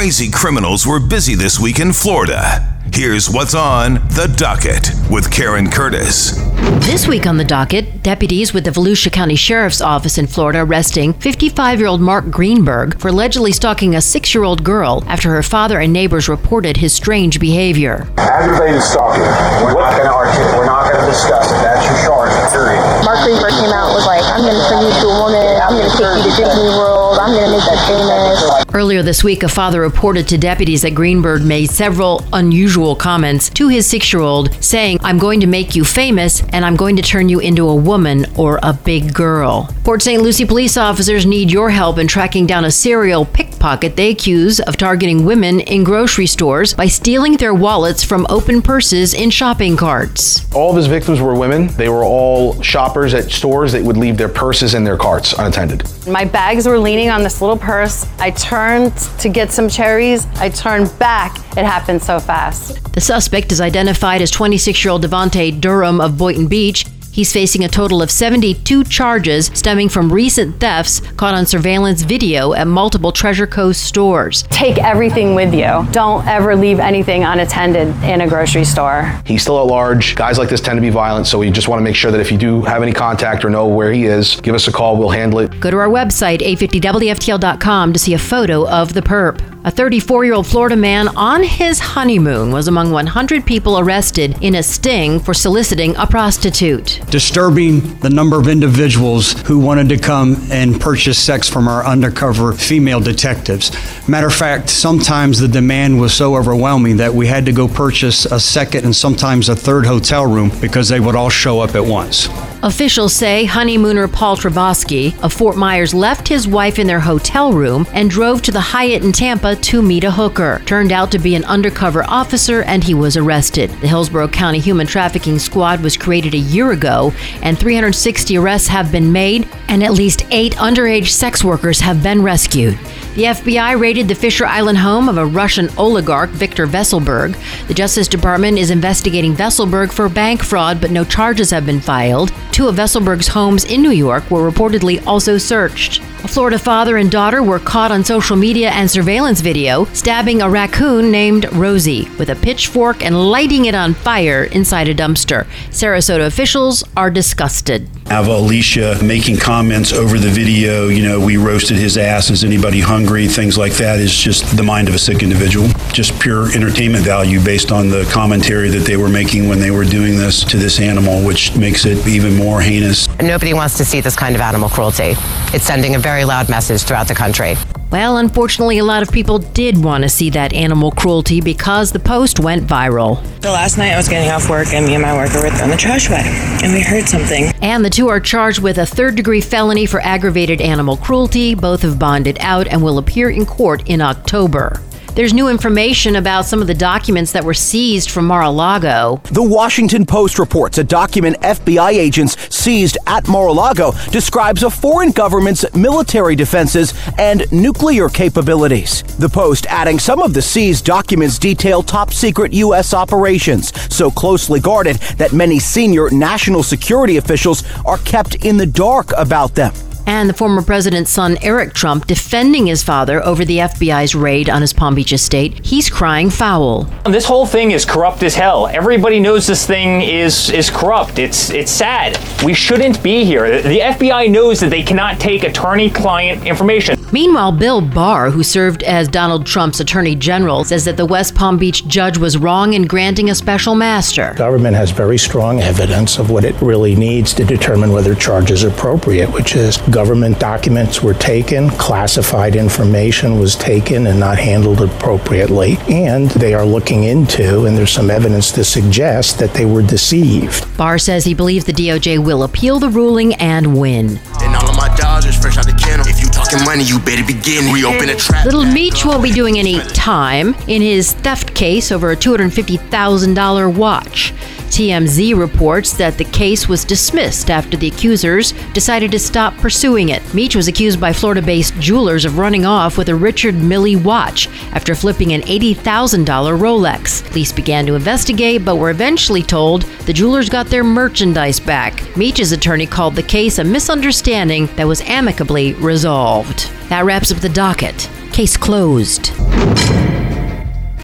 Crazy criminals were busy this week in Florida. Here's what's on the docket with Karen Curtis. This week on the docket, deputies with the Volusia County Sheriff's Office in Florida arresting 55 year old Mark Greenberg for allegedly stalking a six year old girl after her father and neighbors reported his strange behavior. Aggravated stalking. We're not going to argue. We're not going to discuss it. That's your charge, period. Mark Greenberg came out and was like, I'm going to turn you to a woman. I'm going to take you to Disney World. I'm going to make you famous. Earlier this week, a father reported to deputies that Greenberg made several unusual comments to his six year old, saying, I'm going to make you famous and I'm going to turn you into a woman or a big girl. Port St. Lucie police officers need your help in tracking down a serial pickpocket they accuse of targeting women in grocery stores by stealing their wallets from open purses in shopping carts. All of his victims were women. They were all shoppers at stores that would leave their purses in their carts unattended. My bags were leaning on this little purse. I turned to get some cherries. I turned back. It happened so fast. The suspect is identified as 26 year old Devontae Durham of Boynton Beach. He's facing a total of 72 charges stemming from recent thefts caught on surveillance video at multiple Treasure Coast stores. Take everything with you. Don't ever leave anything unattended in a grocery store. He's still at large. Guys like this tend to be violent, so we just want to make sure that if you do have any contact or know where he is, give us a call. We'll handle it. Go to our website, 850WFTL.com, to see a photo of the perp. A 34 year old Florida man on his honeymoon was among 100 people arrested in a sting for soliciting a prostitute. Disturbing the number of individuals who wanted to come and purchase sex from our undercover female detectives. Matter of fact, sometimes the demand was so overwhelming that we had to go purchase a second and sometimes a third hotel room because they would all show up at once. Officials say honeymooner Paul Travasky of Fort Myers left his wife in their hotel room and drove to the Hyatt in Tampa to meet a hooker. Turned out to be an undercover officer and he was arrested. The Hillsborough County Human Trafficking Squad was created a year ago and 360 arrests have been made and at least eight underage sex workers have been rescued. The FBI raided the Fisher Island home of a Russian oligarch, Viktor Vekselberg. The Justice Department is investigating Vekselberg for bank fraud, but no charges have been filed. Two of Vekselberg's homes in New York were reportedly also searched. A Florida father and daughter were caught on social media and surveillance video stabbing a raccoon named Rosie with a pitchfork and lighting it on fire inside a dumpster. Sarasota officials are disgusted. Have Alicia making comments over the video, you know, we roasted his ass, is anybody hungry, things like that is just the mind of a sick individual. Just pure entertainment value based on the commentary that they were making when they were doing this to this animal, which makes it even more heinous. Nobody wants to see this kind of animal cruelty. It's sending a very loud message throughout the country. Well, unfortunately, a lot of people did want to see that animal cruelty because the post went viral. So last night I was getting off work and me and my worker were throwing the trash away and we heard something. And the two are charged with a third degree felony for aggravated animal cruelty. Both have bonded out and will appear in court in October. There's new information about some of the documents that were seized from Mar a Lago. The Washington Post reports a document FBI agents seized at Mar a Lago describes a foreign government's military defenses and nuclear capabilities. The Post adding some of the seized documents detail top secret U.S. operations, so closely guarded that many senior national security officials are kept in the dark about them and the former president's son, Eric Trump, defending his father over the FBI's raid on his Palm Beach estate. He's crying foul. This whole thing is corrupt as hell. Everybody knows this thing is is corrupt. It's it's sad. We shouldn't be here. The FBI knows that they cannot take attorney-client information. Meanwhile, Bill Barr, who served as Donald Trump's attorney general, says that the West Palm Beach judge was wrong in granting a special master. Government has very strong evidence of what it really needs to determine whether charges are appropriate, which is government documents were taken, classified information was taken and not handled appropriately, and they are looking into, and there's some evidence to suggest that they were deceived. Barr says he believes the DOJ will appeal the ruling and win. And all of my Dodgers fresh out the kennel. If you talking money, you better begin. Reopen a trap. Little Meech won't be doing any time in his theft case over a $250,000 watch. TMZ reports that the case was dismissed after the accusers decided to stop pursuing it. Meech was accused by Florida based jewelers of running off with a Richard Mille watch after flipping an $80,000 Rolex. Police began to investigate, but were eventually told the jewelers got their merchandise back. Meech's attorney called the case a misunderstanding that was amicably resolved. That wraps up the docket. Case closed.